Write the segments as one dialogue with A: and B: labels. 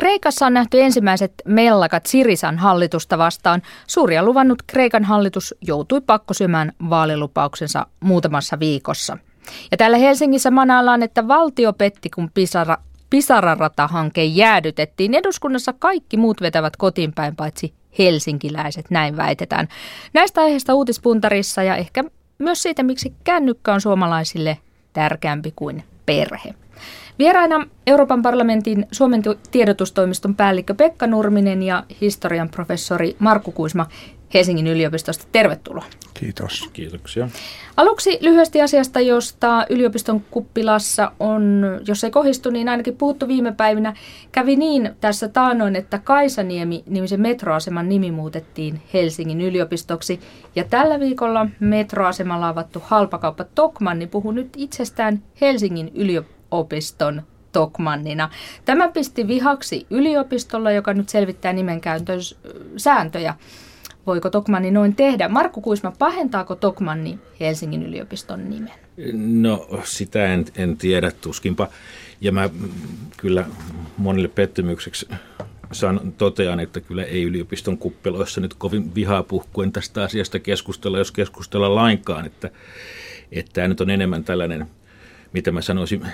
A: Kreikassa on nähty ensimmäiset mellakat Sirisan hallitusta vastaan. Suuria luvannut Kreikan hallitus joutui pakkosyömään vaalilupauksensa muutamassa viikossa. Ja täällä Helsingissä manaillaan, että valtio petti, kun Pisara, Pisara-ratahanke jäädytettiin. Eduskunnassa kaikki muut vetävät kotiin päin, paitsi helsinkiläiset, näin väitetään. Näistä aiheista uutispuntarissa ja ehkä myös siitä, miksi kännykkä on suomalaisille tärkeämpi kuin perhe. Vieraina Euroopan parlamentin Suomen tiedotustoimiston päällikkö Pekka Nurminen ja historian professori Markku Kuisma Helsingin yliopistosta. Tervetuloa.
B: Kiitos.
C: Kiitoksia.
A: Aluksi lyhyesti asiasta, josta yliopiston kuppilassa on, jos ei kohistu, niin ainakin puhuttu viime päivinä. Kävi niin tässä taanoin, että Kaisaniemi nimisen metroaseman nimi muutettiin Helsingin yliopistoksi. Ja tällä viikolla metroasemalla avattu halpakauppa Tokmanni puhuu nyt itsestään Helsingin yliopiston Tokmannina. Tämä pisti vihaksi yliopistolla, joka nyt selvittää nimenkäytön sääntöjä. Voiko Tokmanni noin tehdä? Markku Kuisma, pahentaako Tokmanni Helsingin yliopiston nimen?
C: No sitä en, en tiedä tuskinpa. Ja mä kyllä monille pettymykseksi saan, totean, että kyllä ei yliopiston kuppeloissa nyt kovin vihaa puhkuen tästä asiasta keskustella, jos keskustella lainkaan. Että, että tämä nyt on enemmän tällainen, mitä mä sanoisin,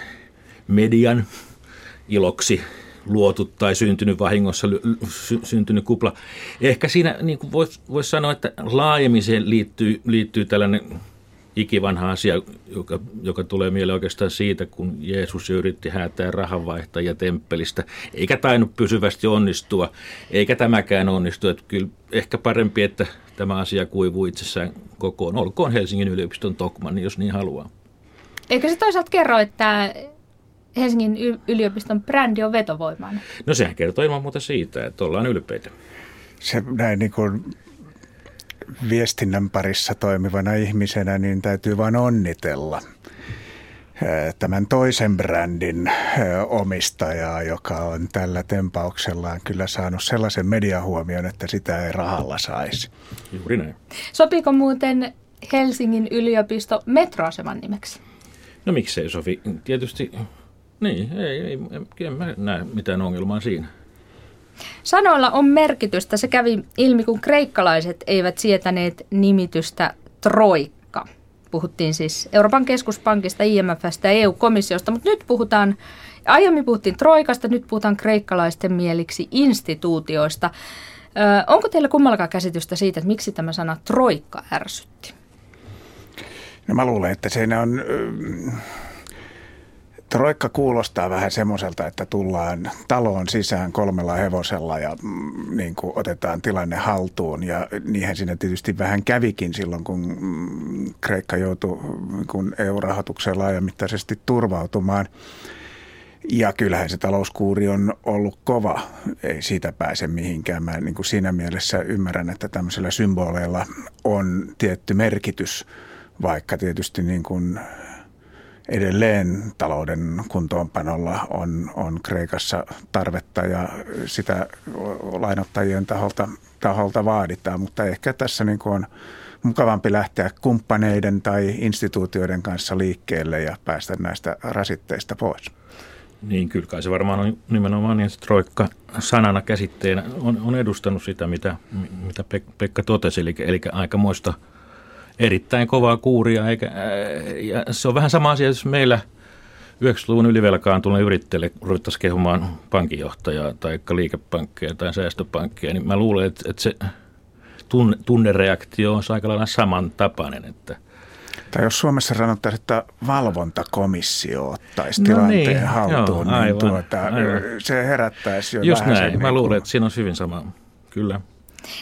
C: median iloksi luotu tai syntynyt vahingossa sy, syntynyt kupla. Ehkä siinä niin voisi vois sanoa, että laajemmin siihen liittyy, liittyy tällainen ikivanha asia, joka, joka tulee mieleen oikeastaan siitä, kun Jeesus yritti häätää rahanvaihtajia temppelistä, eikä tainnut pysyvästi onnistua, eikä tämäkään onnistu. Että kyllä ehkä parempi, että tämä asia kuivuu itsessään kokoon. Olkoon Helsingin yliopiston Tokman, jos niin haluaa.
A: Eikö se toisaalta kerro, että Helsingin yliopiston brändi on vetovoimainen?
C: No sehän kertoo ilman muuta siitä, että ollaan ylpeitä.
B: Se näin niin kuin viestinnän parissa toimivana ihmisenä, niin täytyy vain onnitella tämän toisen brändin omistajaa, joka on tällä tempauksellaan kyllä saanut sellaisen mediahuomion, että sitä ei rahalla saisi.
C: Juuri näin.
A: Sopiiko muuten Helsingin yliopisto metroaseman nimeksi?
C: No miksei Sofi? Tietysti niin, ei, ei, en mä näe mitään ongelmaa siinä.
A: Sanoilla on merkitystä. Se kävi ilmi, kun kreikkalaiset eivät sietäneet nimitystä Troikka. Puhuttiin siis Euroopan keskuspankista, IMFstä ja EU-komissiosta, mutta nyt puhutaan, aiemmin puhuttiin Troikasta, nyt puhutaan kreikkalaisten mieliksi instituutioista. Ö, onko teillä kummallakaan käsitystä siitä, että miksi tämä sana Troikka ärsytti?
B: No mä luulen, että siinä on Troikka kuulostaa vähän semmoiselta, että tullaan taloon sisään kolmella hevosella ja mm, niin kuin otetaan tilanne haltuun. Ja niinhän siinä tietysti vähän kävikin silloin, kun mm, Kreikka joutui kun EU-rahoitukseen laajamittaisesti turvautumaan. Ja kyllähän se talouskuuri on ollut kova, ei siitä pääse mihinkään. Mä niin kuin siinä mielessä ymmärrän, että tämmöisillä symboleilla on tietty merkitys, vaikka tietysti niin kuin edelleen talouden kuntoonpanolla on, on Kreikassa tarvetta ja sitä lainottajien taholta, taholta vaaditaan, mutta ehkä tässä niin kuin on mukavampi lähteä kumppaneiden tai instituutioiden kanssa liikkeelle ja päästä näistä rasitteista pois.
C: Niin, kyllä kai se varmaan on nimenomaan niin, troikka sanana käsitteenä on, on edustanut sitä, mitä, mitä Pekka totesi, eli, eli aikamoista – erittäin kovaa kuuria. Eikä, ja se on vähän sama asia, jos meillä 90-luvun ylivelkaantuneen yrittäjille ruvettaisiin kehumaan pankinjohtajaa tai liikepankkeja tai säästöpankkeja, niin mä luulen, että, että se tunne, tunnereaktio on aika lailla samantapainen. Että
B: tai jos Suomessa sanottaisiin, että valvontakomissio ottaisi no tilanteen niin, haltuun, joo, niin aivan, tuota, aivan. se herättäisi jo
C: Just näin, mä luulen, että siinä on hyvin sama, kyllä.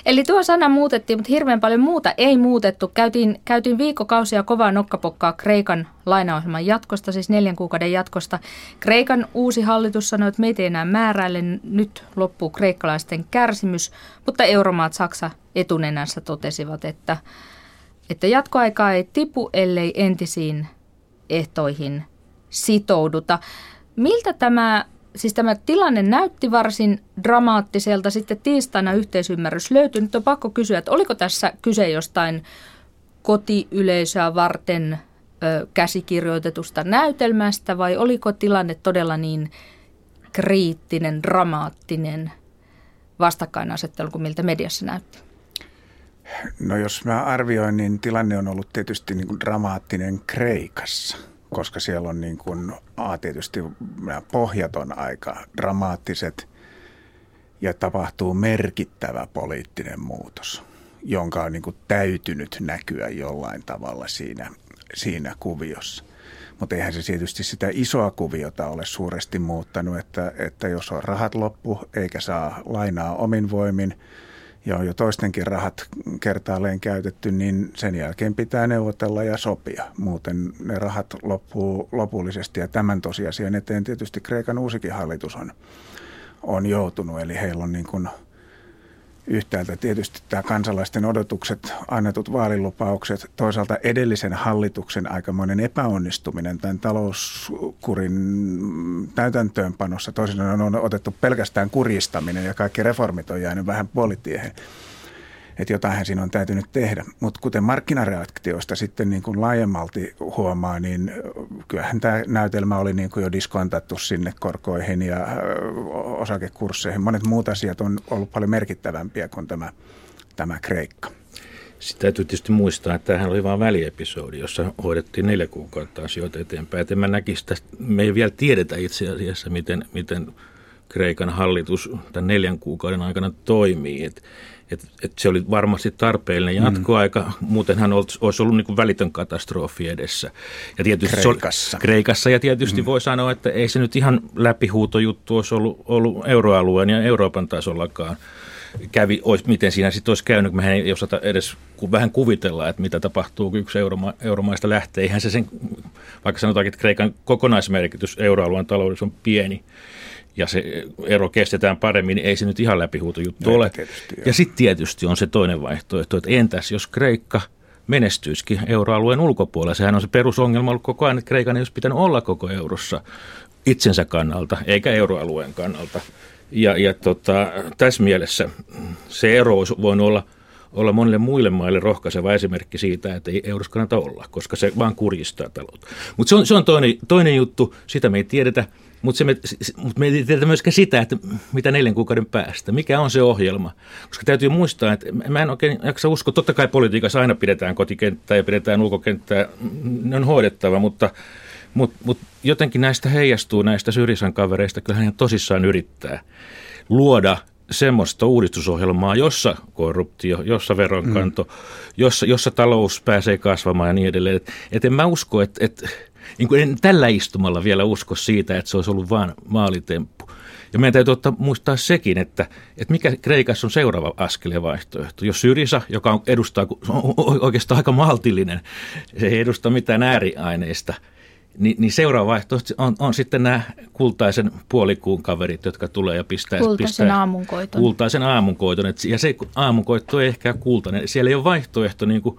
A: Eli tuo sana muutettiin, mutta hirveän paljon muuta ei muutettu. Käytiin, käytiin viikkokausia kovaa nokkapokkaa Kreikan lainaohjelman jatkosta, siis neljän kuukauden jatkosta. Kreikan uusi hallitus sanoi, että meitä ei enää määräile, nyt loppuu kreikkalaisten kärsimys, mutta euromaat Saksa etunenässä totesivat, että, että jatkoaikaa ei tipu, ellei entisiin ehtoihin sitouduta. Miltä tämä siis tämä tilanne näytti varsin dramaattiselta. Sitten tiistaina yhteisymmärrys löytyi. Nyt on pakko kysyä, että oliko tässä kyse jostain kotiyleisöä varten ö, käsikirjoitetusta näytelmästä vai oliko tilanne todella niin kriittinen, dramaattinen vastakkainasettelu kuin miltä mediassa näytti?
B: No jos mä arvioin, niin tilanne on ollut tietysti niin kuin dramaattinen Kreikassa, koska siellä on niin kuin, a, tietysti pohjat on aika dramaattiset ja tapahtuu merkittävä poliittinen muutos, jonka on niin kuin täytynyt näkyä jollain tavalla siinä, siinä kuviossa. Mutta eihän se tietysti sitä isoa kuviota ole suuresti muuttanut, että, että jos on rahat loppu eikä saa lainaa omin voimin ja on jo toistenkin rahat kertaalleen käytetty, niin sen jälkeen pitää neuvotella ja sopia. Muuten ne rahat loppuu lopullisesti ja tämän tosiasian eteen tietysti Kreikan uusikin hallitus on, on joutunut. Eli heillä on niin kuin – yhtäältä tietysti tämä kansalaisten odotukset, annetut vaalilupaukset, toisaalta edellisen hallituksen aikamoinen epäonnistuminen tämän talouskurin täytäntöönpanossa. Toisin on otettu pelkästään kurjistaminen ja kaikki reformit on jäänyt vähän puolitiehen että jotain siinä on täytynyt tehdä. Mutta kuten markkinareaktioista sitten niin kuin laajemmalti huomaa, niin kyllähän tämä näytelmä oli niin kuin jo diskontattu sinne korkoihin ja osakekursseihin. Monet muut asiat on ollut paljon merkittävämpiä kuin tämä, tämä Kreikka.
C: Sitten täytyy tietysti muistaa, että tämähän oli vain väliepisodi, jossa hoidettiin neljä kuukautta asioita eteenpäin. Että mä näkisin, että me ei vielä tiedetä itse asiassa, miten, miten Kreikan hallitus tämän neljän kuukauden aikana toimii. Et et, et se oli varmasti tarpeellinen mm. jatkoaika, mm. muutenhan olisi, olisi ollut niin kuin välitön katastrofi edessä.
B: Ja tietysti Kreikassa.
C: Se, Kreikassa ja tietysti mm. voi sanoa, että ei se nyt ihan läpihuutojuttu olisi ollut, ollut euroalueen ja Euroopan tasollakaan kävi, olisi, miten siinä sitten olisi käynyt, kun mehän ei osata edes vähän kuvitella, että mitä tapahtuu, kun yksi euroma, euromaista lähtee. Eihän se sen, vaikka sanotaan, että Kreikan kokonaismerkitys euroalueen taloudessa on pieni, ja se ero kestetään paremmin, niin ei se nyt ihan läpihuutojuttu no, ole. Tietysti, ja sitten tietysti on se toinen vaihtoehto, että entäs jos Kreikka menestyisikin euroalueen ulkopuolella. Sehän on se perusongelma ollut koko ajan, että Kreikan ei olisi pitänyt olla koko eurossa itsensä kannalta, eikä euroalueen kannalta. Ja, ja tota, tässä mielessä se ero olisi voinut olla, olla monille muille maille rohkaiseva esimerkki siitä, että ei eurossa kannata olla, koska se vaan kurjistaa taloutta. Mutta se on, se on toinen, toinen juttu, sitä me ei tiedetä. Mutta me, mut me ei tiedä myöskään sitä, että mitä neljän kuukauden päästä, mikä on se ohjelma. Koska täytyy muistaa, että mä en oikein jaksa uskoa, totta kai politiikassa aina pidetään kotikenttää ja pidetään ulkokenttää, ne on hoidettava, mutta mutta mut jotenkin näistä heijastuu näistä Syrisan kavereista, kyllä hän tosissaan yrittää luoda semmoista uudistusohjelmaa, jossa korruptio, jossa veronkanto, mm. jossa, jossa talous pääsee kasvamaan ja niin edelleen. Et, et en mä usko, että et, niin kuin en tällä istumalla vielä usko siitä, että se olisi ollut vain maalitemppu. Ja meidän täytyy ottaa, muistaa sekin, että, että mikä Kreikassa on seuraava askel ja vaihtoehto. Jos Syrisa, joka on, edustaa on oikeastaan aika maltillinen, se ei edusta mitään ääriaineista, niin, niin seuraava vaihtoehto on, on sitten nämä kultaisen puolikuun kaverit, jotka tulee ja pistää...
A: Kultaisen
C: pistää,
A: aamunkoiton.
C: Kultaisen aamunkoiton. ja se aamunkoitto ei ehkä kultainen. Siellä ei ole vaihtoehto niin kuin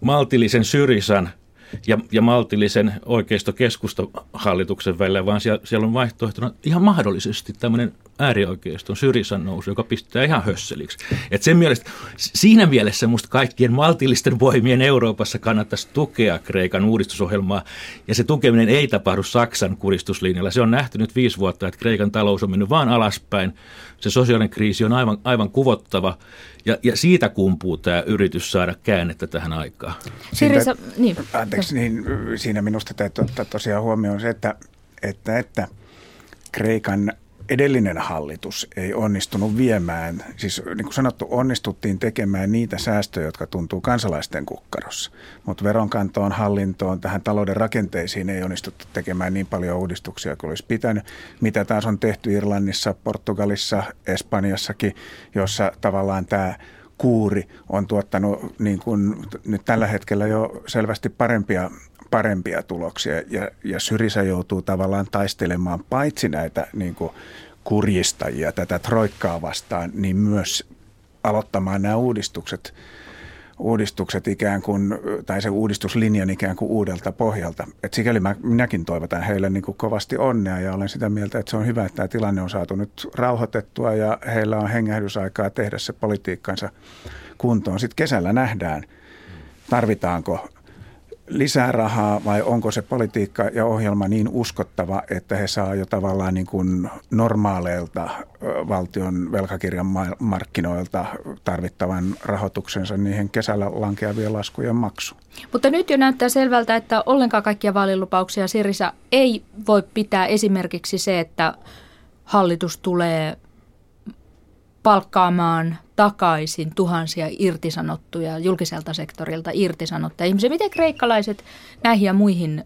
C: maltillisen Syrisan – ja, ja maltillisen oikeisto-keskustahallituksen välillä, vaan siellä, siellä on vaihtoehtona ihan mahdollisesti tämmöinen äärioikeiston syrisan nousu, joka pistää ihan hösseliksi. Et sen mielestä, siinä mielessä musta kaikkien maltillisten voimien Euroopassa kannattaisi tukea Kreikan uudistusohjelmaa, ja se tukeminen ei tapahdu Saksan kuristuslinjalla. Se on nähty nyt viisi vuotta, että Kreikan talous on mennyt vaan alaspäin. Se sosiaalinen kriisi on aivan, aivan kuvottava, ja, ja siitä kumpuu tämä yritys saada käännettä tähän aikaan.
A: Sirisa, niin.
B: Anteeksi, niin siinä minusta täytyy ottaa tosiaan huomioon se, että, että, että Kreikan edellinen hallitus ei onnistunut viemään, siis niin kuin sanottu, onnistuttiin tekemään niitä säästöjä, jotka tuntuu kansalaisten kukkarossa. Mutta veronkantoon, hallintoon, tähän talouden rakenteisiin ei onnistuttu tekemään niin paljon uudistuksia kuin olisi pitänyt. Mitä taas on tehty Irlannissa, Portugalissa, Espanjassakin, jossa tavallaan tämä kuuri on tuottanut niin kuin nyt tällä hetkellä jo selvästi parempia parempia tuloksia. Ja, ja Syrisä joutuu tavallaan taistelemaan paitsi näitä niin kuin kurjistajia, tätä troikkaa vastaan, niin myös aloittamaan nämä uudistukset, uudistukset ikään kuin, tai se uudistuslinjan ikään kuin uudelta pohjalta. Et sikäli mä, minäkin toivotan heille niin kuin kovasti onnea ja olen sitä mieltä, että se on hyvä, että tämä tilanne on saatu nyt rauhoitettua ja heillä on hengähdysaikaa tehdä se politiikkansa kuntoon. Sitten kesällä nähdään, tarvitaanko lisää rahaa vai onko se politiikka ja ohjelma niin uskottava, että he saa jo tavallaan niin kuin normaaleilta valtion velkakirjan markkinoilta tarvittavan rahoituksensa niihin kesällä lankeavien laskujen maksu.
A: Mutta nyt jo näyttää selvältä, että ollenkaan kaikkia vaalilupauksia Sirisa ei voi pitää esimerkiksi se, että hallitus tulee palkkaamaan takaisin tuhansia irtisanottuja julkiselta sektorilta irtisanottuja ihmisiä. Miten kreikkalaiset näihin ja muihin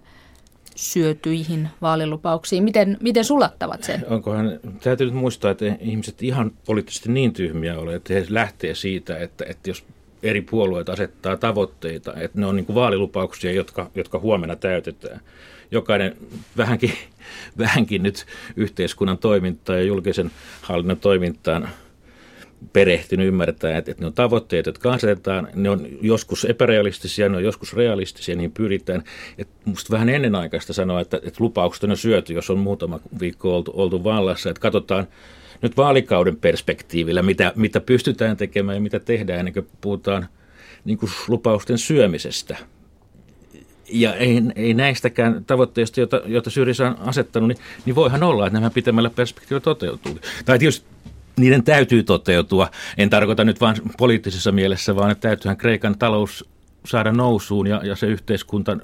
A: syötyihin vaalilupauksiin, miten, miten sulattavat sen?
C: Onkohan, täytyy nyt muistaa, että ihmiset ihan poliittisesti niin tyhmiä ole, että he lähtee siitä, että, että jos eri puolueet asettaa tavoitteita, että ne on niin kuin vaalilupauksia, jotka, jotka huomenna täytetään. Jokainen vähänkin, vähänkin nyt yhteiskunnan toimintaa ja julkisen hallinnon toimintaan perehtynyt ymmärtää, että, että ne on tavoitteet, jotka asetetaan, ne on joskus epärealistisia, ne on joskus realistisia, niin pyritään. Musta vähän ennenaikaista sanoa, että, että lupaukset on syöty, jos on muutama viikko oltu, oltu vallassa, että katsotaan nyt vaalikauden perspektiivillä, mitä, mitä pystytään tekemään ja mitä tehdään ennen kuin puhutaan niin kuin lupausten syömisestä. Ja ei, ei näistäkään tavoitteista, joita, joita Syriza on asettanut, niin, niin voihan olla, että nämä pitemmällä perspektiivillä toteutuu. Tai tietysti niiden täytyy toteutua. En tarkoita nyt vain poliittisessa mielessä, vaan että täytyyhän Kreikan talous saada nousuun ja, ja se yhteiskunta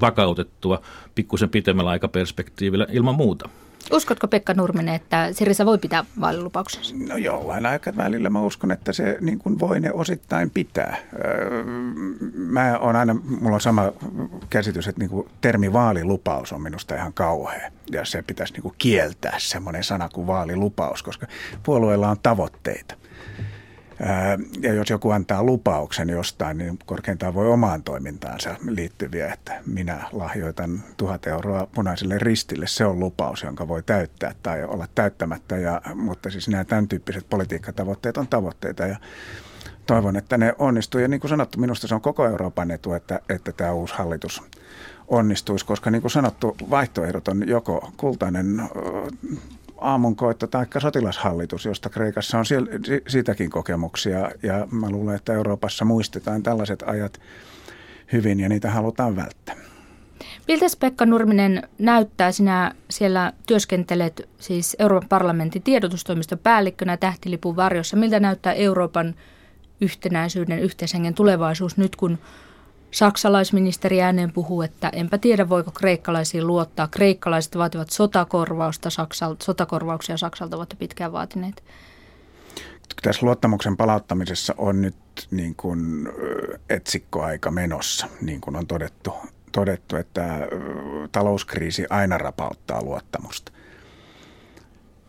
C: vakautettua pikkusen pitemmällä aikaperspektiivillä ilman muuta.
A: Uskotko Pekka Nurminen, että Sirisa voi pitää vaalilupauksensa?
B: No jollain aikavälillä mä uskon, että se niin kuin voi ne osittain pitää. Mä on aina, mulla on sama käsitys, että niin kuin termi vaalilupaus on minusta ihan kauhea. Ja se pitäisi niin kuin kieltää semmoinen sana kuin vaalilupaus, koska puolueilla on tavoitteita. Ja jos joku antaa lupauksen jostain, niin korkeintaan voi omaan toimintaansa liittyviä, että minä lahjoitan tuhat euroa punaiselle ristille. Se on lupaus, jonka voi täyttää tai olla täyttämättä. Ja, mutta siis nämä tämän tyyppiset politiikkatavoitteet on tavoitteita ja toivon, että ne onnistuu. Ja niin kuin sanottu, minusta se on koko Euroopan etu, että, että tämä uusi hallitus onnistuisi, koska niin kuin sanottu, vaihtoehdot on joko kultainen aamunkoitto tai sotilashallitus, josta Kreikassa on siitäkin kokemuksia. Ja mä luulen, että Euroopassa muistetaan tällaiset ajat hyvin ja niitä halutaan välttää.
A: Miltä Pekka Nurminen näyttää? Sinä siellä työskentelet siis Euroopan parlamentin tiedotustoimiston päällikkönä tähtilipun varjossa. Miltä näyttää Euroopan yhtenäisyyden, yhteishengen tulevaisuus nyt, kun Saksalaisministeri ääneen puhuu, että enpä tiedä voiko kreikkalaisiin luottaa. Kreikkalaiset vaativat sotakorvausta Saksalta, sotakorvauksia Saksalta ovat jo pitkään vaatineet.
B: Tässä luottamuksen palauttamisessa on nyt niin kuin etsikkoaika menossa, niin kuin on todettu, todettu että talouskriisi aina rapauttaa luottamusta.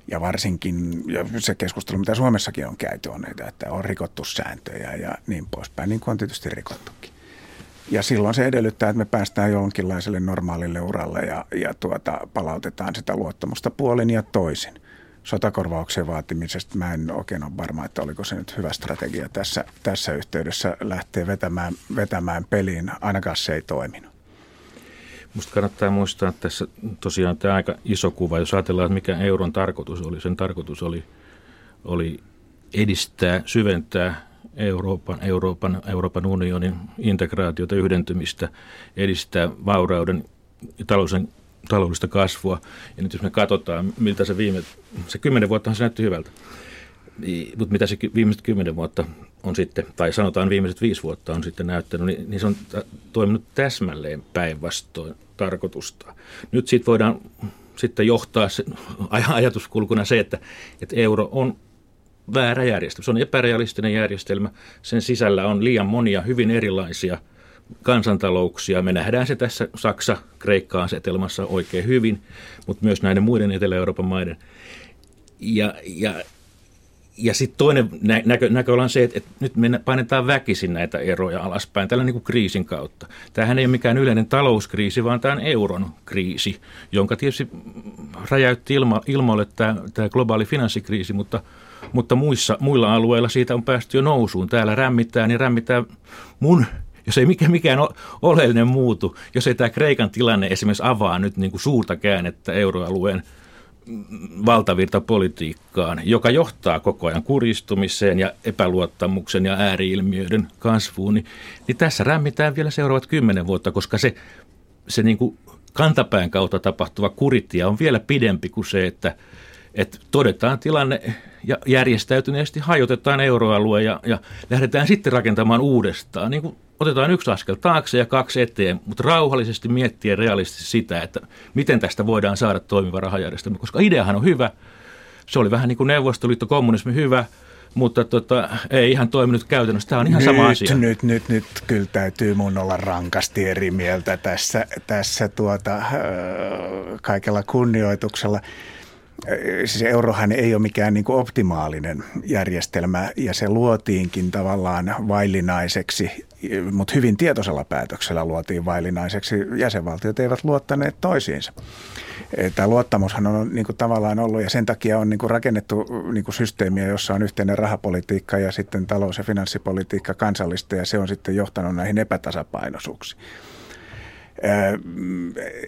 B: Ja varsinkin ja se keskustelu, mitä Suomessakin on käyty, on, että on rikottu sääntöjä ja niin poispäin, niin kuin on tietysti rikottukin. Ja silloin se edellyttää, että me päästään jonkinlaiselle normaalille uralle ja, ja tuota, palautetaan sitä luottamusta puolin ja toisin. Sotakorvauksen vaatimisesta mä en oikein ole varma, että oliko se nyt hyvä strategia tässä, tässä yhteydessä lähteä vetämään, vetämään peliin. Ainakaan se ei toiminut.
C: Minusta kannattaa muistaa että tässä tosiaan tämä aika iso kuva. Jos ajatellaan, että mikä euron tarkoitus oli, sen tarkoitus oli, oli edistää, syventää Euroopan, Euroopan, Euroopan unionin integraatiota, yhdentymistä, edistää vaurauden ja talousen, taloudellista kasvua. Ja nyt jos me katsotaan, miltä se viime, se kymmenen vuotta se näytti hyvältä. Mutta mitä se viimeiset kymmenen vuotta on sitten, tai sanotaan viimeiset viisi vuotta on sitten näyttänyt, niin, niin se on toiminut täsmälleen päinvastoin tarkoitusta. Nyt siitä voidaan sitten johtaa ajatuskulkuna se, että, että euro on väärä järjestelmä. Se on epärealistinen järjestelmä. Sen sisällä on liian monia hyvin erilaisia kansantalouksia. Me nähdään se tässä Saksa-Kreikka-asetelmassa oikein hyvin, mutta myös näiden muiden Etelä-Euroopan maiden. Ja, ja, ja sitten toinen näkö, näkö on se, että, että nyt me painetaan väkisin näitä eroja alaspäin tällä niin kuin kriisin kautta. Tämähän ei ole mikään yleinen talouskriisi, vaan tämä on euron kriisi, jonka tietysti räjäytti ilma, ilmoille tämä, tämä globaali finanssikriisi, mutta – mutta muissa, muilla alueilla siitä on päästy jo nousuun. Täällä rämmittää, niin rämmittää mun jos ei mikään, mikään oleellinen muutu, jos ei tämä Kreikan tilanne esimerkiksi avaa nyt niin kuin suurta käännettä euroalueen valtavirtapolitiikkaan, joka johtaa koko ajan kuristumiseen ja epäluottamuksen ja ääriilmiöiden kasvuun, niin, niin tässä rämmitään vielä seuraavat kymmenen vuotta, koska se, se niin kuin kantapään kautta tapahtuva kuritia on vielä pidempi kuin se, että, että todetaan tilanne ja järjestäytyneesti hajotetaan euroalue ja, ja lähdetään sitten rakentamaan uudestaan. Niin kuin otetaan yksi askel taakse ja kaksi eteen, mutta rauhallisesti miettiä realistisesti sitä, että miten tästä voidaan saada toimiva rahajärjestelmä, koska ideahan on hyvä. Se oli vähän niin kuin Neuvostoliitto, kommunismi hyvä, mutta tota, ei ihan toiminut käytännössä. Tämä on ihan
B: nyt,
C: sama asia.
B: Nyt, nyt, nyt kyllä täytyy mun olla rankasti eri mieltä tässä, tässä tuota, kaikella kunnioituksella siis eurohan ei ole mikään niin kuin optimaalinen järjestelmä ja se luotiinkin tavallaan vaillinaiseksi, mutta hyvin tietoisella päätöksellä luotiin vaillinaiseksi. Jäsenvaltiot eivät luottaneet toisiinsa. Tämä luottamushan on niin kuin tavallaan ollut ja sen takia on niin kuin rakennettu niin kuin systeemiä, jossa on yhteinen rahapolitiikka ja sitten talous- ja finanssipolitiikka kansallista ja se on sitten johtanut näihin epätasapainoisuuksiin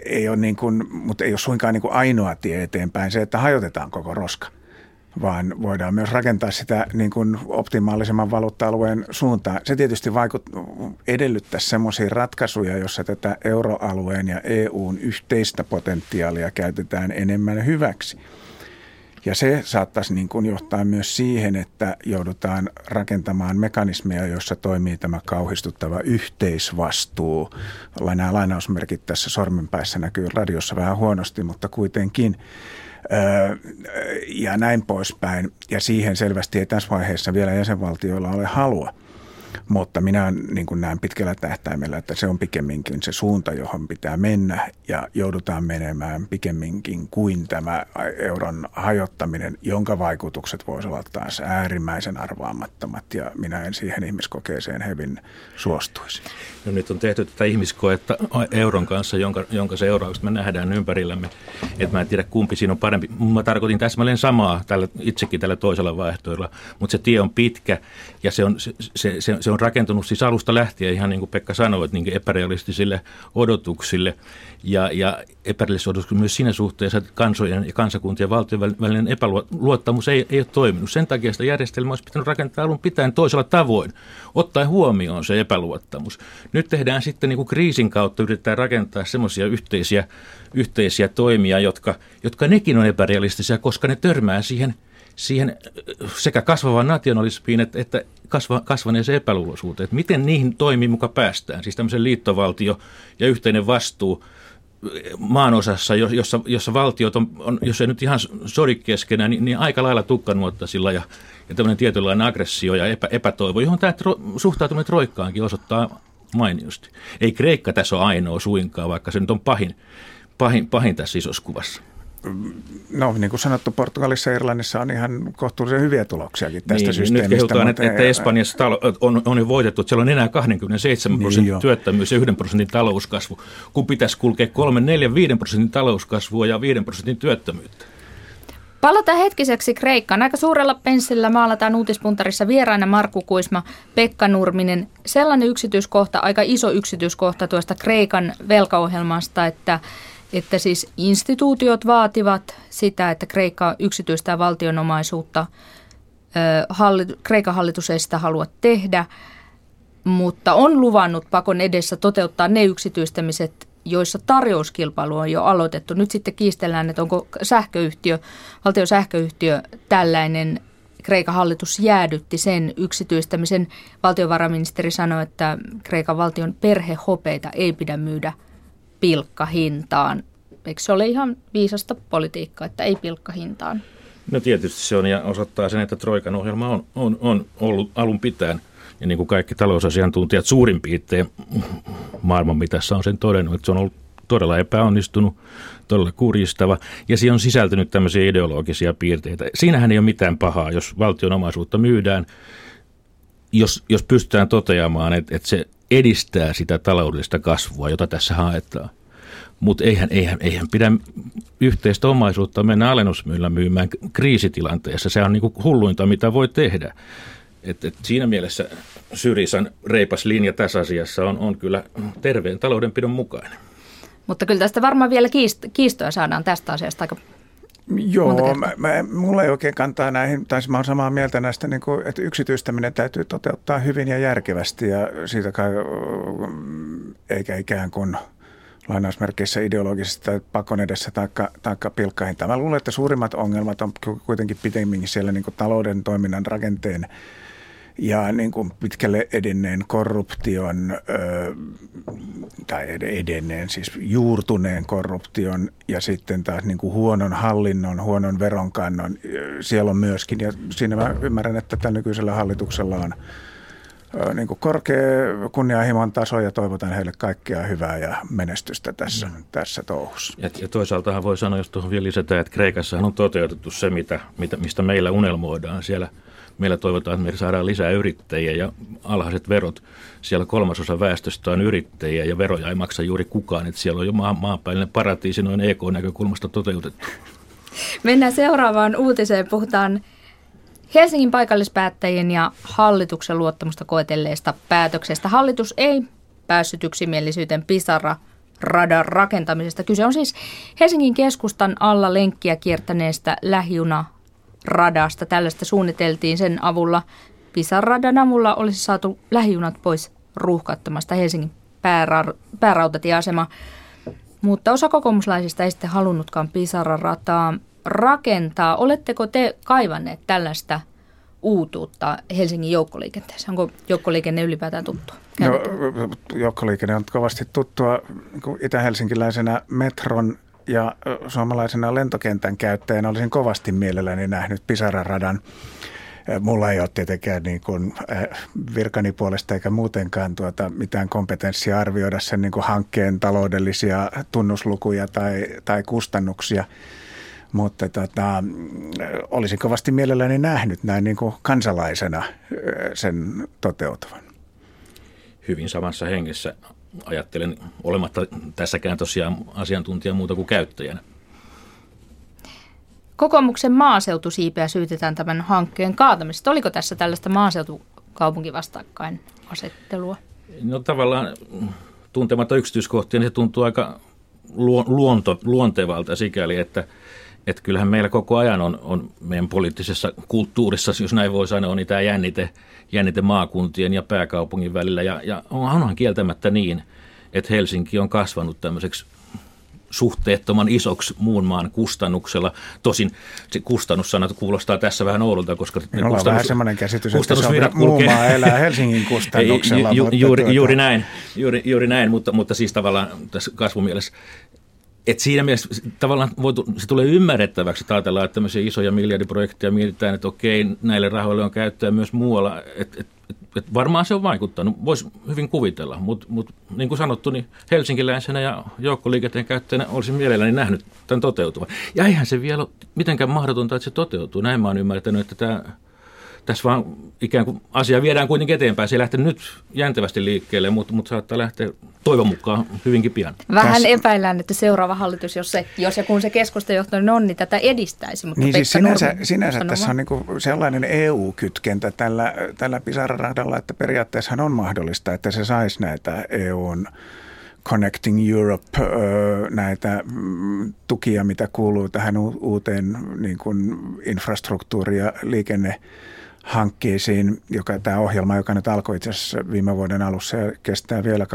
B: ei ole niin kuin, mutta ei ole suinkaan niin kuin ainoa tie eteenpäin se, että hajotetaan koko roska, vaan voidaan myös rakentaa sitä niin kuin optimaalisemman valuutta-alueen suuntaan. Se tietysti vaikut, edellyttäisi sellaisia ratkaisuja, jossa tätä euroalueen ja EUn yhteistä potentiaalia käytetään enemmän hyväksi – ja se saattaisi niin kuin johtaa myös siihen, että joudutaan rakentamaan mekanismeja, joissa toimii tämä kauhistuttava yhteisvastuu. Nämä lainausmerkit tässä sormenpäissä näkyy radiossa vähän huonosti, mutta kuitenkin ja näin poispäin. Ja siihen selvästi ei tässä vaiheessa vielä jäsenvaltioilla ole halua. Mutta minä niin kuin näen pitkällä tähtäimellä, että se on pikemminkin se suunta, johon pitää mennä ja joudutaan menemään pikemminkin kuin tämä euron hajottaminen, jonka vaikutukset voisivat olla taas äärimmäisen arvaamattomat ja minä en siihen ihmiskokeeseen hyvin suostuisi.
C: No nyt on tehty tätä ihmiskoetta euron kanssa, jonka, jonka seuraukset me nähdään ympärillämme. Et mä en tiedä kumpi siinä on parempi. Mä tarkoitin täsmälleen samaa tällä, itsekin tällä toisella vaihtoehdolla, mutta se tie on pitkä ja se on, se, se, se, se on rakentunut siis alusta lähtien ihan niin kuin Pekka sanoi, että niin epärealistisille odotuksille ja, ja epärealistisille odotuksille myös siinä suhteessa, että kansojen ja kansakuntien ja valtion välinen epäluottamus ei, ei ole toiminut. Sen takia sitä järjestelmää olisi pitänyt rakentaa alun pitäen toisella tavoin, ottaen huomioon se epäluottamus. Nyt tehdään sitten niin kuin kriisin kautta, yritetään rakentaa semmoisia yhteisiä, yhteisiä toimia, jotka, jotka nekin on epärealistisia, koska ne törmää siihen – siihen sekä kasvavaan nationalismiin että, että kasva, kasvaneeseen epäluuloisuuteen. Että miten niihin toimii muka päästään? Siis tämmöisen liittovaltio ja yhteinen vastuu maanosassa, jossa, jossa valtiot on, on, jos ei nyt ihan sodi keskenään, niin, niin aika lailla tukkanuottasilla ja, ja tämmöinen tietynlainen aggressio ja epä, epätoivo, johon tämä tro, suhtautuminen troikkaankin osoittaa mainiosti. Ei Kreikka tässä ole ainoa suinkaan, vaikka se nyt on pahin, pahin, pahin tässä isossa kuvassa
B: no niin kuin sanottu, Portugalissa ja Irlannissa on ihan kohtuullisen hyviä tuloksiakin tästä niin, systeemistä.
C: Nyt kehutaan, että, että Espanjassa talo, on, on jo voitettu, että siellä on enää 27 niin prosentin työttömyys ja 1 prosentin talouskasvu, kun pitäisi kulkea 3, 4, 5 prosentin talouskasvua ja 5 prosentin työttömyyttä.
A: Palataan hetkiseksi Kreikkaan. Aika suurella penssillä maalataan uutispuntarissa vieraana Markku Kuisma, Pekka Nurminen. Sellainen yksityiskohta, aika iso yksityiskohta tuosta Kreikan velkaohjelmasta, että että siis instituutiot vaativat sitä, että Kreikka yksityistää valtionomaisuutta. Hallit- Kreikan hallitus ei sitä halua tehdä, mutta on luvannut pakon edessä toteuttaa ne yksityistämiset, joissa tarjouskilpailu on jo aloitettu. Nyt sitten kiistellään, että onko sähköyhtiö, valtion sähköyhtiö tällainen Kreikan hallitus jäädytti sen yksityistämisen. Valtiovarainministeri sanoi, että Kreikan valtion perhehopeita ei pidä myydä pilkkahintaan. Eikö se ole ihan viisasta politiikkaa, että ei pilkkahintaan?
C: No tietysti se on ja osoittaa sen, että Troikan ohjelma on, on, on ollut alun pitäen ja niin kuin kaikki talousasiantuntijat suurin piirtein maailman mitassa on sen todennut, että se on ollut todella epäonnistunut, todella kurjistava, ja siihen on sisältynyt tämmöisiä ideologisia piirteitä. Siinähän ei ole mitään pahaa, jos valtion omaisuutta myydään, jos, jos pystytään toteamaan, että, että se edistää sitä taloudellista kasvua, jota tässä haetaan. Mutta eihän, eihän, eihän pidä yhteistä omaisuutta mennä alennusmyyllä myymään kriisitilanteessa. Se on niin kuin hulluinta, mitä voi tehdä. Et, et siinä mielessä Syrisan reipas linja tässä asiassa on, on kyllä terveen taloudenpidon mukainen.
A: Mutta kyllä tästä varmaan vielä kiist- kiistoja saadaan tästä asiasta aika
B: Joo, mä, mä, mulla ei oikein kantaa näihin, tai mä olen samaa mieltä näistä, niin kuin, että yksityistäminen täytyy toteuttaa hyvin ja järkevästi ja siitä kai, eikä ikään kuin lainausmerkeissä ideologisesta pakon edessä taikka, taikka pilkkahinta. Mä luulen, että suurimmat ongelmat on kuitenkin pitemminkin siellä niin kuin talouden toiminnan rakenteen ja niin kuin pitkälle edenneen korruption, tai edenneen, siis juurtuneen korruption ja sitten taas niin kuin huonon hallinnon, huonon veronkannon, siellä on myöskin. Ja siinä mä ymmärrän, että tällä nykyisellä hallituksella on niin kuin korkea kunnianhimon taso ja toivotan heille kaikkea hyvää ja menestystä tässä, mm. tässä touhussa.
C: Ja, ja toisaaltahan voi sanoa, jos tuohon vielä lisätään, että Kreikassahan on toteutettu se, mitä, mitä, mistä meillä unelmoidaan siellä – meillä toivotaan, että me saadaan lisää yrittäjiä ja alhaiset verot. Siellä kolmasosa väestöstä on yrittäjiä ja veroja ei maksa juuri kukaan. Että siellä on jo maa, maanpäinen paratiisi noin EK-näkökulmasta toteutettu.
A: Mennään seuraavaan uutiseen. Puhutaan Helsingin paikallispäättäjien ja hallituksen luottamusta koetelleesta päätöksestä. Hallitus ei päässyt yksimielisyyteen Pisara radan rakentamisesta. Kyse on siis Helsingin keskustan alla lenkkiä kiertäneestä lähijuna radasta. Tällaista suunniteltiin sen avulla. Pisaradan avulla olisi saatu lähijunat pois ruuhkattomasta Helsingin päära- päärautatieasema. Mutta osa kokoomuslaisista ei sitten halunnutkaan Pisara-rataa rakentaa. Oletteko te kaivanneet tällaista uutuutta Helsingin joukkoliikenteessä? Onko joukkoliikenne ylipäätään tuttua?
B: No, joukkoliikenne on kovasti tuttua itä-helsinkiläisenä metron ja suomalaisena lentokentän käyttäjänä olisin kovasti mielelläni nähnyt Pisara-radan. Mulla ei ole tietenkään niin kuin virkani puolesta eikä muutenkaan tuota mitään kompetenssia arvioida sen niin kuin hankkeen taloudellisia tunnuslukuja tai, tai kustannuksia. Mutta tota, olisin kovasti mielelläni nähnyt näin niin kuin kansalaisena sen toteutuvan.
C: Hyvin samassa hengessä ajattelen olematta tässäkään tosiaan asiantuntija muuta kuin käyttäjänä.
A: Kokoomuksen maaseutusiipeä syytetään tämän hankkeen kaatamisesta. Oliko tässä tällaista maaseutukaupunkivastakkain asettelua?
C: No tavallaan tuntematta yksityiskohtia, niin se tuntuu aika luonto, luontevalta sikäli, että, että kyllähän meillä koko ajan on, on meidän poliittisessa kulttuurissa, jos näin voi sanoa, niin tämä jännite – jännite maakuntien ja pääkaupungin välillä. Ja, ja onhan kieltämättä niin, että Helsinki on kasvanut tämmöiseksi suhteettoman isoksi muun maan kustannuksella. Tosin se kustannussana kuulostaa tässä vähän oudolta, koska
B: Minulla kustannus, on vähän semmoinen käsitys, että se on muu maa elää Helsingin kustannuksella.
C: Ei, ju, ju, juuri, tuota... juuri, näin, juuri, juuri näin, mutta, mutta siis tavallaan tässä kasvumielessä et siinä mielessä tavallaan voitu, se tulee ymmärrettäväksi, että ajatellaan, että tämmöisiä isoja miljardiprojekteja mietitään, että okei, näille rahoille on käyttöä myös muualla. Et, et, et varmaan se on vaikuttanut, voisi hyvin kuvitella, mutta mut, niin kuin sanottu, niin helsinkiläisenä ja joukkoliikenteen käyttäjänä olisin mielelläni nähnyt tämän toteutuvan. Ja eihän se vielä ole mitenkään mahdotonta, että se toteutuu. Näin mä oon ymmärtänyt, että tämä tässä vaan ikään kuin asia viedään kuitenkin eteenpäin. Se ei lähtenyt nyt jäntevästi liikkeelle, mutta, mutta saattaa lähteä toivon mukaan hyvinkin pian.
A: Vähän Täs... epäillään, että seuraava hallitus, jos, se, jos ja kun se keskustajohtoinen on, niin tätä edistäisi. Mutta
B: niin siis sinänsä, sinänsä tässä on niin sellainen EU-kytkentä tällä, tällä Pisara-radalla, että periaatteessa on mahdollista, että se saisi näitä EUn Connecting Europe, näitä mm, tukia, mitä kuuluu tähän uuteen niin kuin infrastruktuuri- ja liikenne hankkeisiin, joka tämä ohjelma, joka nyt alkoi itse asiassa viime vuoden alussa ja kestää vielä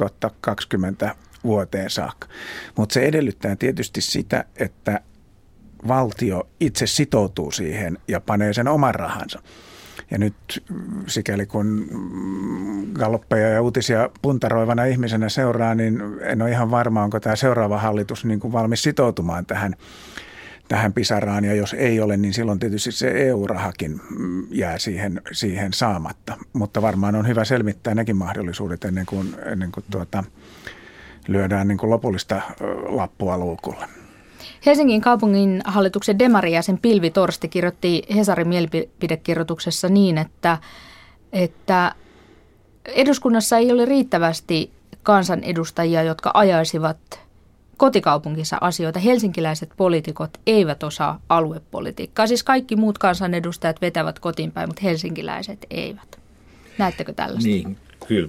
B: 2020 vuoteen saakka. Mutta se edellyttää tietysti sitä, että valtio itse sitoutuu siihen ja panee sen oman rahansa. Ja nyt sikäli kun galloppeja ja uutisia puntaroivana ihmisenä seuraa, niin en ole ihan varma, onko tämä seuraava hallitus niin kuin valmis sitoutumaan tähän tähän pisaraan ja jos ei ole, niin silloin tietysti se EU-rahakin mm, jää siihen, siihen saamatta. Mutta varmaan on hyvä selvittää nekin mahdollisuudet ennen kuin, ennen kuin tuota, lyödään niin kuin lopullista lappua luukulle.
A: Helsingin kaupungin hallituksen demarijäsen Pilvi Torsti kirjoitti Hesarin mielipidekirjoituksessa niin, että, että eduskunnassa ei ole riittävästi kansanedustajia, jotka ajaisivat kotikaupunkinsa asioita. Helsinkiläiset poliitikot eivät osaa aluepolitiikkaa. Siis kaikki muut kansanedustajat vetävät kotiin päin, mutta helsinkiläiset eivät. Näettekö tällaista?
C: Niin, kyllä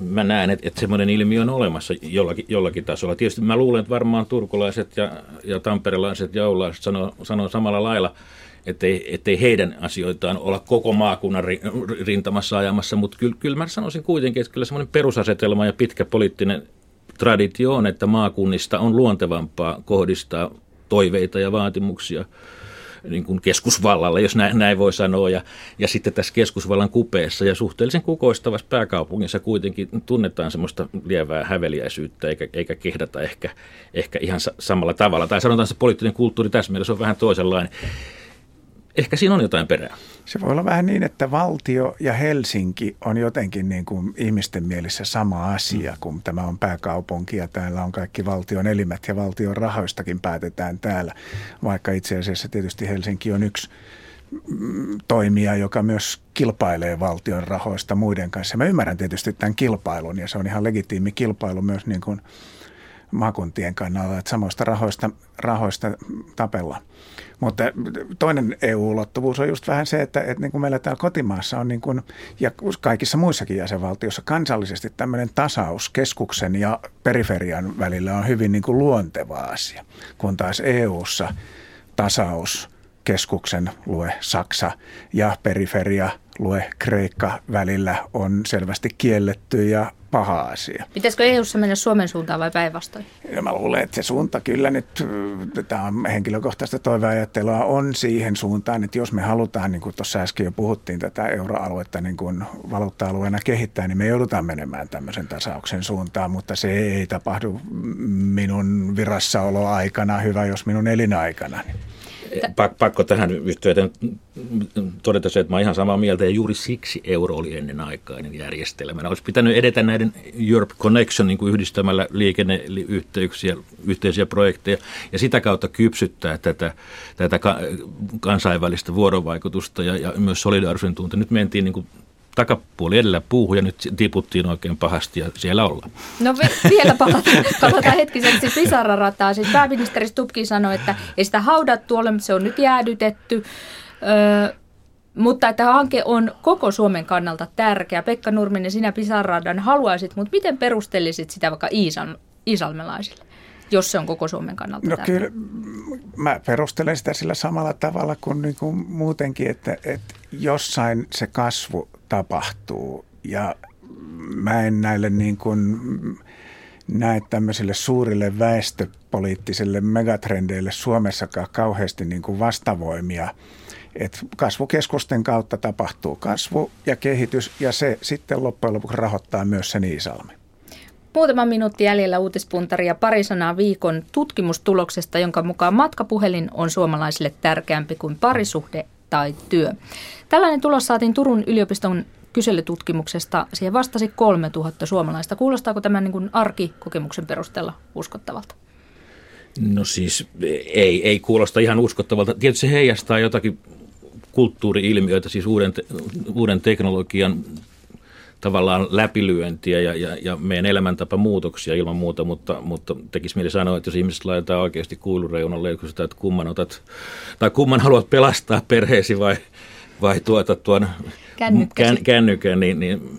C: mä näen, että, että semmoinen ilmiö on olemassa jollakin, jollakin tasolla. Tietysti mä luulen, että varmaan turkulaiset ja, ja tamperelaiset ja oulaiset sanoo, sanoo samalla lailla, ettei, ettei heidän asioitaan olla koko maakunnan rintamassa ajamassa, mutta kyllä, kyllä mä sanoisin kuitenkin, että kyllä semmoinen perusasetelma ja pitkä poliittinen traditio on, että maakunnista on luontevampaa kohdistaa toiveita ja vaatimuksia niin kuin keskusvallalle, jos näin, näin voi sanoa. Ja, ja sitten tässä keskusvallan kupeessa ja suhteellisen kukoistavassa pääkaupungissa kuitenkin tunnetaan semmoista lievää häveliäisyyttä, eikä, eikä kehdata ehkä, ehkä ihan samalla tavalla. Tai sanotaan, se poliittinen kulttuuri tässä mielessä on vähän toisenlainen ehkä siinä on jotain perää.
B: Se voi olla vähän niin, että valtio ja Helsinki on jotenkin niin kuin ihmisten mielessä sama asia, mm. kun tämä on pääkaupunki ja täällä on kaikki valtion elimet ja valtion rahoistakin päätetään täällä, vaikka itse asiassa tietysti Helsinki on yksi mm, toimija, joka myös kilpailee valtion rahoista muiden kanssa. Mä ymmärrän tietysti tämän kilpailun ja se on ihan legitiimi kilpailu myös niin kuin maakuntien kannalta, että samoista rahoista, rahoista tapella. Mutta toinen EU-ulottuvuus on just vähän se, että, että niin kuin meillä täällä kotimaassa on niin kuin, ja kaikissa muissakin jäsenvaltioissa kansallisesti tämmöinen tasaus keskuksen ja periferian välillä on hyvin niin kuin luonteva asia, kun taas EU:ssa tasaus keskuksen lue Saksa ja periferia lue Kreikka välillä on selvästi kielletty ja paha asia.
A: Pitäisikö EU-ssa mennä Suomen suuntaan vai päinvastoin?
B: Ja mä luulen, että se suunta kyllä nyt, tämä on henkilökohtaista toiveajattelua, on siihen suuntaan, että jos me halutaan, niin kuin tuossa äsken jo puhuttiin, tätä euroaluetta niin kuin valuutta-alueena kehittää, niin me joudutaan menemään tämmöisen tasauksen suuntaan, mutta se ei tapahdu minun virassaoloaikana, hyvä jos minun elinaikana.
C: Pakko tähän yhteyteen todeta se, että mä ihan samaa mieltä ja juuri siksi euro oli ennenaikainen järjestelmä. Olisi pitänyt edetä näiden Europe Connection niin kuin yhdistämällä liikenneyhteyksiä, yhteisiä projekteja ja sitä kautta kypsyttää tätä, tätä kansainvälistä vuorovaikutusta ja, ja myös solidaarisuuden tunte. Nyt mentiin niin kuin takapuoli edellä puuhun ja nyt tiputtiin oikein pahasti ja siellä ollaan.
A: No vielä palataan, palataan hetkiseksi Pisara-rataa. Siis pääministeri Stubkin sanoi, että ei sitä haudattu ole, se on nyt jäädytetty. Öö, mutta että hanke on koko Suomen kannalta tärkeä. Pekka Nurminen, sinä Pisaradan haluaisit, mutta miten perustelisit sitä vaikka Iisan, iisalmelaisille? jos se on koko Suomen kannalta
B: No tärkeä. kyllä, mä perustelen sitä sillä samalla tavalla kuin, niin kuin muutenkin, että, että jossain se kasvu tapahtuu. Ja mä en näille niin kuin näe tämmöisille suurille väestöpoliittisille megatrendeille Suomessakaan kauheasti niin kuin vastavoimia. Et kasvukeskusten kautta tapahtuu kasvu ja kehitys ja se sitten loppujen lopuksi rahoittaa myös sen Iisalmi.
A: Muutama minuutti jäljellä uutispuntaria pari sanaa viikon tutkimustuloksesta, jonka mukaan matkapuhelin on suomalaisille tärkeämpi kuin parisuhde tai työ. Tällainen tulos saatiin Turun yliopiston kyselytutkimuksesta. Siihen vastasi 3000 suomalaista. Kuulostaako tämä niin kuin arkikokemuksen perusteella uskottavalta?
C: No siis ei, ei kuulosta ihan uskottavalta. Tietysti se heijastaa jotakin kulttuuri-ilmiöitä, siis uuden, uuden teknologian tavallaan läpilyöntiä ja, ja, ja meidän elämäntapa muutoksia ilman muuta, mutta, mutta tekisi mieli sanoa, että jos ihmiset laitetaan oikeasti kuilureunalle, että kumman otat, tai kumman haluat pelastaa perheesi vai, vai tuota tuon kän, kännykän, niin, niin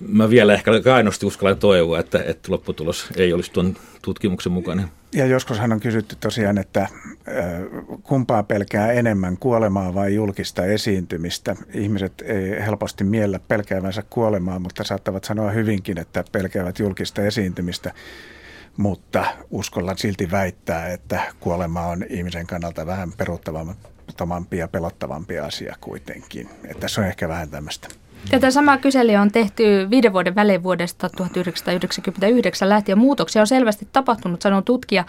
C: mä vielä ehkä kainosti uskallan toivoa, että, että lopputulos ei olisi tuon tutkimuksen mukainen.
B: Ja joskushan on kysytty tosiaan, että kumpaa pelkää enemmän, kuolemaa vai julkista esiintymistä. Ihmiset ei helposti miellä pelkäävänsä kuolemaa, mutta saattavat sanoa hyvinkin, että pelkäävät julkista esiintymistä. Mutta uskollan silti väittää, että kuolema on ihmisen kannalta vähän peruuttavampi ja pelottavampi asia kuitenkin. Että tässä on ehkä vähän tämmöistä.
A: Tätä samaa kyselyä on tehty viiden vuoden välein vuodesta 1999 lähtien. Muutoksia on selvästi tapahtunut, sanoo tutkija.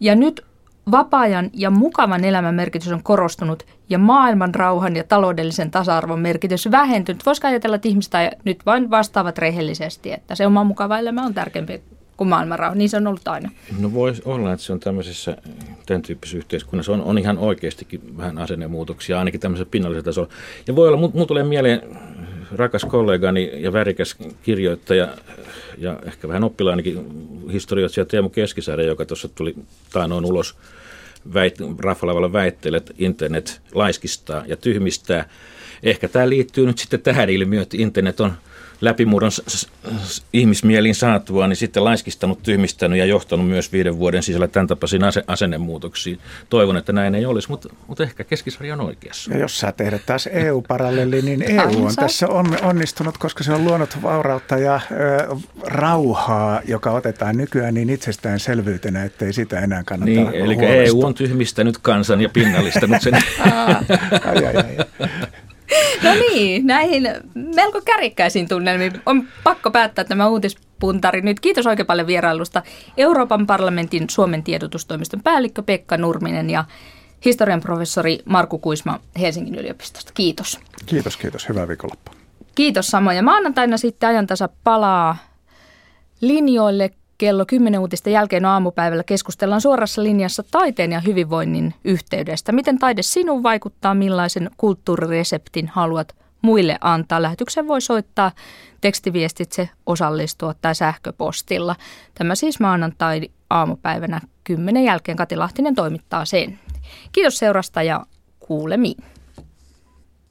A: Ja nyt vapaa-ajan ja mukavan elämän merkitys on korostunut ja maailman rauhan ja taloudellisen tasa-arvon merkitys vähentynyt. Voisiko ajatella, että ihmiset nyt vain vastaavat rehellisesti, että se oma mukava elämä on tärkeämpi kuin maailmanrauha. Niin se on ollut aina.
C: No voisi olla, että se on tämmöisessä, tämän tyyppisessä yhteiskunnassa on, on ihan oikeastikin vähän asennemuutoksia, ainakin tämmöisellä pinnallisella tasolla. Ja voi olla, mun tulee mieleen rakas kollegani ja värikäs kirjoittaja ja ehkä vähän oppilaanikin historioitsija Teemu Keskisaari, joka tuossa tuli taanoin ulos väit, raffalavalla väitteellä, että internet laiskistaa ja tyhmistää. ehkä tämä liittyy nyt sitten tähän ilmiöön, että internet on läpimurron ihmismieliin saatua, niin sitten laiskistanut, tyhmistänyt ja johtanut myös viiden vuoden sisällä tämän tapaisiin asennemuutoksiin. Toivon, että näin ei olisi, mutta, mutta ehkä keskisarja on oikeassa.
B: Ja jos sä tehdä taas EU-paralleli, niin EU on tässä on, onnistunut, koska se on luonut vaurautta ja ö, rauhaa, joka otetaan nykyään niin itsestäänselvyytenä, ettei sitä enää kannata
C: Niin, eli EU on tyhmistänyt kansan ja pinnallistanut sen. ai, ai, ai.
A: No niin, näihin melko kärikkäisiin tunnelmiin on pakko päättää tämä uutispuntari nyt. Kiitos oikein paljon vierailusta Euroopan parlamentin Suomen tiedotustoimiston päällikkö Pekka Nurminen ja historian professori Marku Kuisma Helsingin yliopistosta. Kiitos.
B: Kiitos, kiitos. Hyvää viikonloppua.
A: Kiitos samoin. Ja maanantaina sitten ajantasa palaa linjoille kello 10 uutisten jälkeen aamupäivällä keskustellaan suorassa linjassa taiteen ja hyvinvoinnin yhteydestä. Miten taide sinun vaikuttaa, millaisen kulttuurireseptin haluat muille antaa. Lähetyksen voi soittaa tekstiviestitse, osallistua tai sähköpostilla. Tämä siis maanantai aamupäivänä 10 jälkeen Kati Lahtinen toimittaa sen. Kiitos seurasta ja kuulemiin.